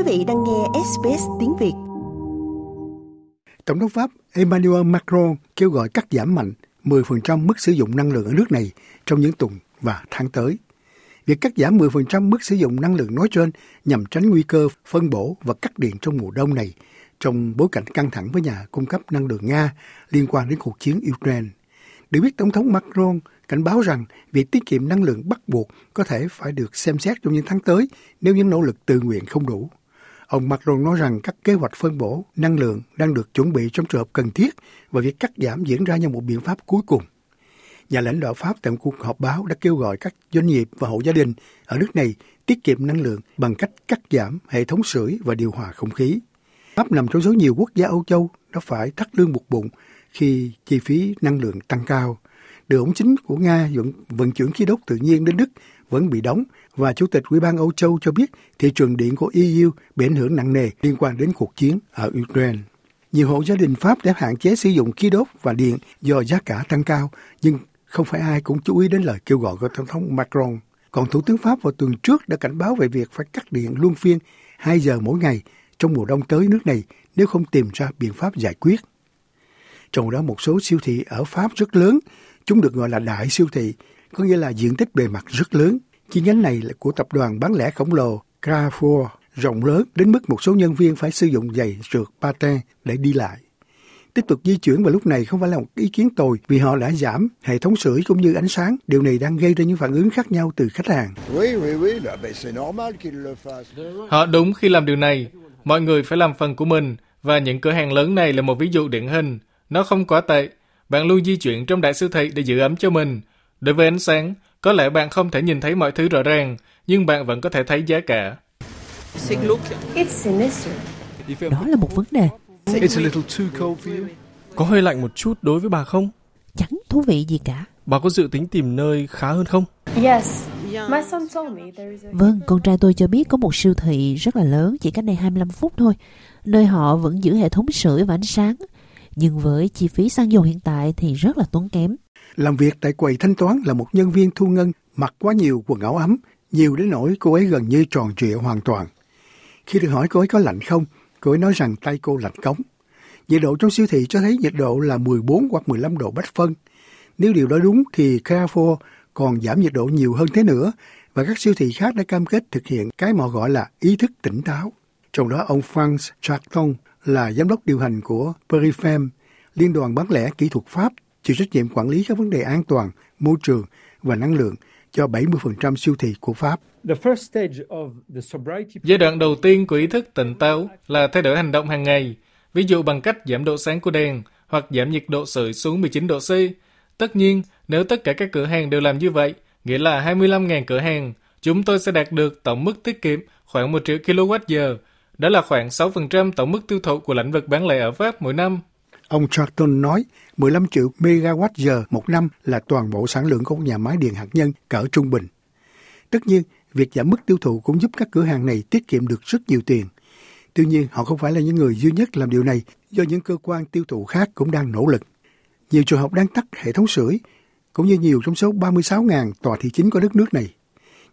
Quý vị đang nghe SBS tiếng Việt. Tổng thống Pháp Emmanuel Macron kêu gọi cắt giảm mạnh 10% mức sử dụng năng lượng ở nước này trong những tuần và tháng tới. Việc cắt giảm 10% mức sử dụng năng lượng nói trên nhằm tránh nguy cơ phân bổ và cắt điện trong mùa đông này trong bối cảnh căng thẳng với nhà cung cấp năng lượng Nga liên quan đến cuộc chiến Ukraine. Được biết, Tổng thống Macron cảnh báo rằng việc tiết kiệm năng lượng bắt buộc có thể phải được xem xét trong những tháng tới nếu những nỗ lực tự nguyện không đủ. Ông Macron nói rằng các kế hoạch phân bổ, năng lượng đang được chuẩn bị trong trường hợp cần thiết và việc cắt giảm diễn ra như một biện pháp cuối cùng. Nhà lãnh đạo Pháp tại một cuộc họp báo đã kêu gọi các doanh nghiệp và hộ gia đình ở nước này tiết kiệm năng lượng bằng cách cắt giảm hệ thống sưởi và điều hòa không khí. Pháp nằm trong số nhiều quốc gia Âu Châu đã phải thắt lưng buộc bụng khi chi phí năng lượng tăng cao. Đường ống chính của Nga vận, vận chuyển khí đốt tự nhiên đến Đức vẫn bị đóng và Chủ tịch Ủy ban Âu Châu cho biết thị trường điện của EU bị ảnh hưởng nặng nề liên quan đến cuộc chiến ở Ukraine. Nhiều hộ gia đình Pháp đã hạn chế sử dụng khí đốt và điện do giá cả tăng cao, nhưng không phải ai cũng chú ý đến lời kêu gọi của Tổng thống Macron. Còn Thủ tướng Pháp vào tuần trước đã cảnh báo về việc phải cắt điện luân phiên 2 giờ mỗi ngày trong mùa đông tới nước này nếu không tìm ra biện pháp giải quyết. Trong đó một số siêu thị ở Pháp rất lớn, chúng được gọi là đại siêu thị, có nghĩa là diện tích bề mặt rất lớn. Chi nhánh này là của tập đoàn bán lẻ khổng lồ Carrefour, rộng lớn đến mức một số nhân viên phải sử dụng giày trượt patin để đi lại. Tiếp tục di chuyển vào lúc này không phải là một ý kiến tồi vì họ đã giảm hệ thống sưởi cũng như ánh sáng. Điều này đang gây ra những phản ứng khác nhau từ khách hàng. Họ đúng khi làm điều này. Mọi người phải làm phần của mình và những cửa hàng lớn này là một ví dụ điển hình. Nó không quá tệ. Bạn luôn di chuyển trong đại siêu thị để giữ ấm cho mình. Đối với ánh sáng, có lẽ bạn không thể nhìn thấy mọi thứ rõ ràng, nhưng bạn vẫn có thể thấy giá cả. Đó là một vấn đề. Có hơi lạnh một chút đối với bà không? Chẳng thú vị gì cả. Bà có dự tính tìm nơi khá hơn không? Vâng, con trai tôi cho biết có một siêu thị rất là lớn chỉ cách đây 25 phút thôi, nơi họ vẫn giữ hệ thống sưởi và ánh sáng. Nhưng với chi phí xăng dầu hiện tại thì rất là tốn kém. Làm việc tại quầy thanh toán là một nhân viên thu ngân mặc quá nhiều quần áo ấm, nhiều đến nỗi cô ấy gần như tròn trịa hoàn toàn. Khi được hỏi cô ấy có lạnh không, cô ấy nói rằng tay cô lạnh cống. Nhiệt độ trong siêu thị cho thấy nhiệt độ là 14 hoặc 15 độ bách phân. Nếu điều đó đúng thì Carrefour còn giảm nhiệt độ nhiều hơn thế nữa và các siêu thị khác đã cam kết thực hiện cái mà gọi là ý thức tỉnh táo. Trong đó ông Franz Charton là giám đốc điều hành của Perifem, liên đoàn bán lẻ kỹ thuật Pháp, chịu trách nhiệm quản lý các vấn đề an toàn, môi trường và năng lượng cho 70% siêu thị của Pháp. Giai đoạn đầu tiên của ý thức tỉnh táo là thay đổi hành động hàng ngày, ví dụ bằng cách giảm độ sáng của đèn hoặc giảm nhiệt độ sưởi xuống 19 độ C. Tất nhiên, nếu tất cả các cửa hàng đều làm như vậy, nghĩa là 25.000 cửa hàng, chúng tôi sẽ đạt được tổng mức tiết kiệm khoảng 1 triệu kWh. Đó là khoảng 6% tổng mức tiêu thụ của lĩnh vực bán lẻ ở Pháp mỗi năm. Ông Charlton nói 15 triệu megawatt giờ một năm là toàn bộ sản lượng của nhà máy điện hạt nhân cỡ trung bình. Tất nhiên, việc giảm mức tiêu thụ cũng giúp các cửa hàng này tiết kiệm được rất nhiều tiền. Tuy nhiên, họ không phải là những người duy nhất làm điều này, do những cơ quan tiêu thụ khác cũng đang nỗ lực. Nhiều trường học đang tắt hệ thống sưởi, cũng như nhiều trong số 36.000 tòa thị chính của đất nước này.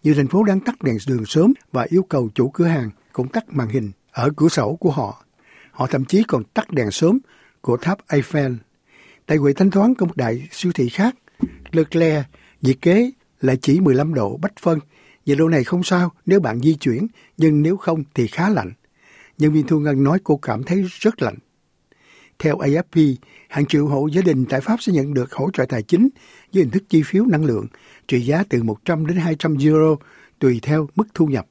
Nhiều thành phố đang tắt đèn đường sớm và yêu cầu chủ cửa hàng cũng tắt màn hình ở cửa sổ của họ. Họ thậm chí còn tắt đèn sớm của tháp Eiffel. Tại quầy thanh toán của một đại siêu thị khác, Leclerc nhiệt kế là chỉ 15 độ bách phân. Nhiệt độ này không sao nếu bạn di chuyển, nhưng nếu không thì khá lạnh. Nhân viên thu ngân nói cô cảm thấy rất lạnh. Theo AFP, hàng triệu hộ gia đình tại Pháp sẽ nhận được hỗ trợ tài chính dưới hình thức chi phiếu năng lượng, trị giá từ 100 đến 200 euro tùy theo mức thu nhập.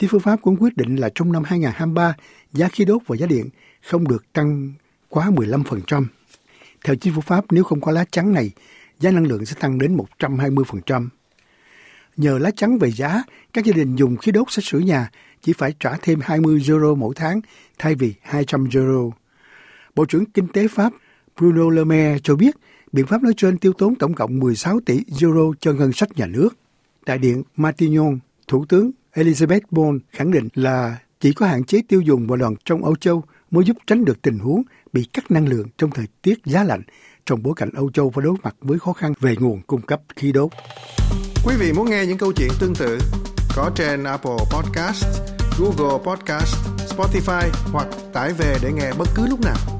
Chính phủ Pháp cũng quyết định là trong năm 2023, giá khí đốt và giá điện không được tăng quá 15%. Theo chính phủ Pháp, nếu không có lá chắn này, giá năng lượng sẽ tăng đến 120%. Nhờ lá chắn về giá, các gia đình dùng khí đốt sẽ sửa nhà chỉ phải trả thêm 20 euro mỗi tháng thay vì 200 euro. Bộ trưởng Kinh tế Pháp Bruno Le Maire cho biết biện pháp nói trên tiêu tốn tổng cộng 16 tỷ euro cho ngân sách nhà nước. Tại điện Matignon, Thủ tướng Elizabeth Bond khẳng định là chỉ có hạn chế tiêu dùng và đoàn trong Âu Châu mới giúp tránh được tình huống bị cắt năng lượng trong thời tiết giá lạnh trong bối cảnh Âu Châu phải đối mặt với khó khăn về nguồn cung cấp khí đốt. Quý vị muốn nghe những câu chuyện tương tự có trên Apple Podcast, Google Podcast, Spotify hoặc tải về để nghe bất cứ lúc nào.